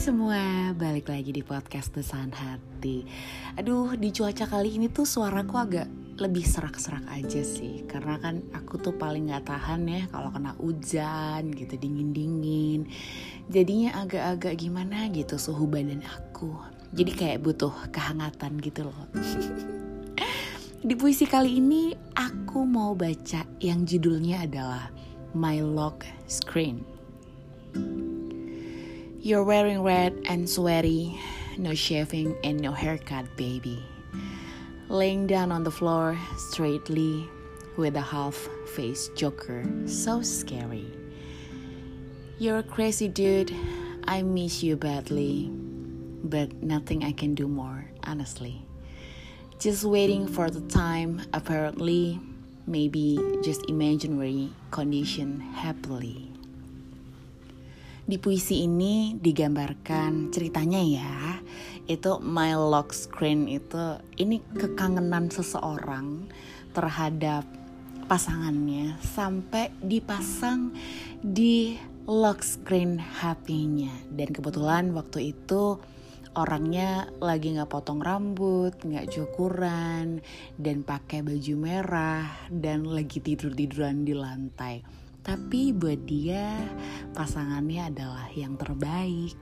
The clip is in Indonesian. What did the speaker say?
semua, balik lagi di podcast Desahan Hati. Aduh, di cuaca kali ini tuh suaraku agak lebih serak-serak aja sih. Karena kan aku tuh paling gak tahan ya kalau kena hujan gitu, dingin-dingin. Jadinya agak-agak gimana gitu suhu badan aku. Jadi kayak butuh kehangatan gitu loh. Di puisi kali ini aku mau baca yang judulnya adalah My Lock Screen You're wearing red and sweaty, no shaving and no haircut, baby. Laying down on the floor straightly with a half faced joker, so scary. You're a crazy dude, I miss you badly, but nothing I can do more, honestly. Just waiting for the time, apparently, maybe just imaginary condition happily. Di puisi ini digambarkan ceritanya ya, itu my lock screen itu ini kekangenan seseorang terhadap pasangannya sampai dipasang di lock screen HP-nya dan kebetulan waktu itu orangnya lagi nggak potong rambut, nggak cukuran, dan pakai baju merah dan lagi tidur tiduran di lantai. Tapi buat dia pasangannya adalah yang terbaik.